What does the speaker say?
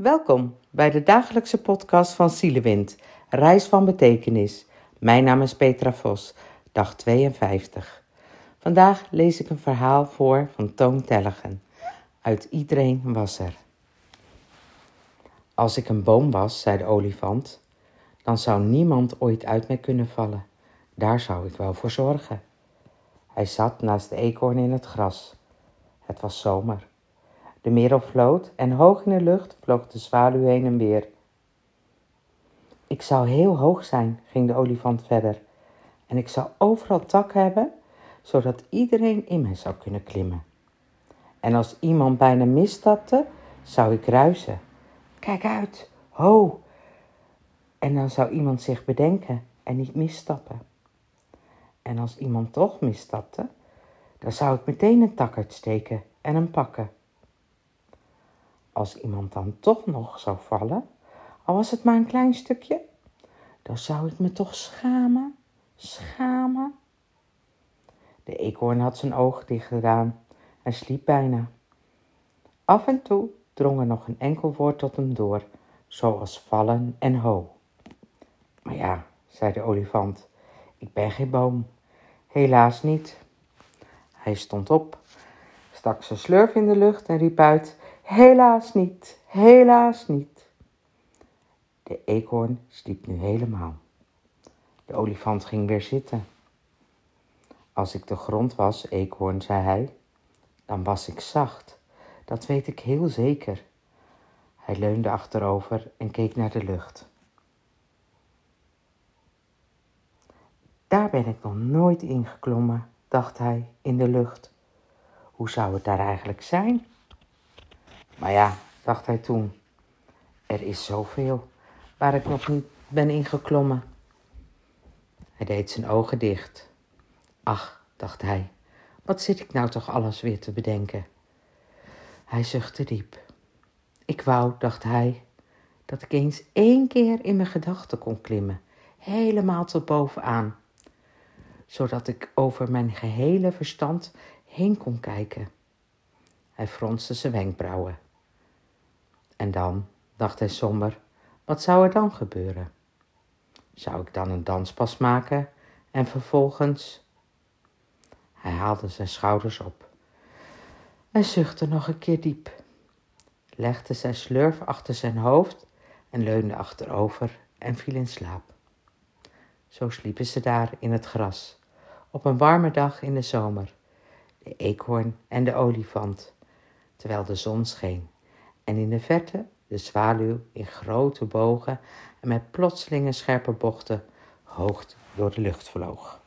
Welkom bij de dagelijkse podcast van Zielewind, Reis van Betekenis. Mijn naam is Petra Vos, dag 52. Vandaag lees ik een verhaal voor van Toon Tellegen. Uit Iedereen was er. Als ik een boom was, zei de olifant, dan zou niemand ooit uit mij kunnen vallen. Daar zou ik wel voor zorgen. Hij zat naast de eekhoorn in het gras. Het was zomer. De merel floot en hoog in de lucht vloog de zwaluw heen en weer. Ik zou heel hoog zijn, ging de olifant verder, en ik zou overal takken hebben, zodat iedereen in mij zou kunnen klimmen. En als iemand bijna misstapte, zou ik ruisen. Kijk uit, ho! En dan zou iemand zich bedenken en niet misstappen. En als iemand toch misstapte, dan zou ik meteen een tak uitsteken en hem pakken. Als iemand dan toch nog zou vallen, al was het maar een klein stukje, dan zou ik me toch schamen, schamen. De eekhoorn had zijn ogen dicht gedaan en sliep bijna. Af en toe drong er nog een enkel woord tot hem door, zoals vallen en ho. Maar ja, zei de olifant, ik ben geen boom. Helaas niet. Hij stond op, stak zijn slurf in de lucht en riep uit: Helaas niet, helaas niet. De eekhoorn sliep nu helemaal. De olifant ging weer zitten. Als ik de grond was, eekhoorn, zei hij, dan was ik zacht. Dat weet ik heel zeker. Hij leunde achterover en keek naar de lucht. Daar ben ik nog nooit ingeklommen, dacht hij in de lucht. Hoe zou het daar eigenlijk zijn? Maar ja, dacht hij toen, er is zoveel waar ik nog niet ben ingeklommen. Hij deed zijn ogen dicht. Ach, dacht hij, wat zit ik nou toch alles weer te bedenken? Hij zuchtte diep. Ik wou, dacht hij, dat ik eens één keer in mijn gedachten kon klimmen, helemaal tot bovenaan, zodat ik over mijn gehele verstand heen kon kijken. Hij fronste zijn wenkbrauwen. En dan, dacht hij somber, wat zou er dan gebeuren? Zou ik dan een danspas maken en vervolgens. Hij haalde zijn schouders op en zuchtte nog een keer diep, legde zijn slurf achter zijn hoofd en leunde achterover en viel in slaap. Zo sliepen ze daar in het gras, op een warme dag in de zomer, de eekhoorn en de olifant, terwijl de zon scheen en in de verte de zwaluw in grote bogen en met plotselinge scherpe bochten hoog door de lucht vloog.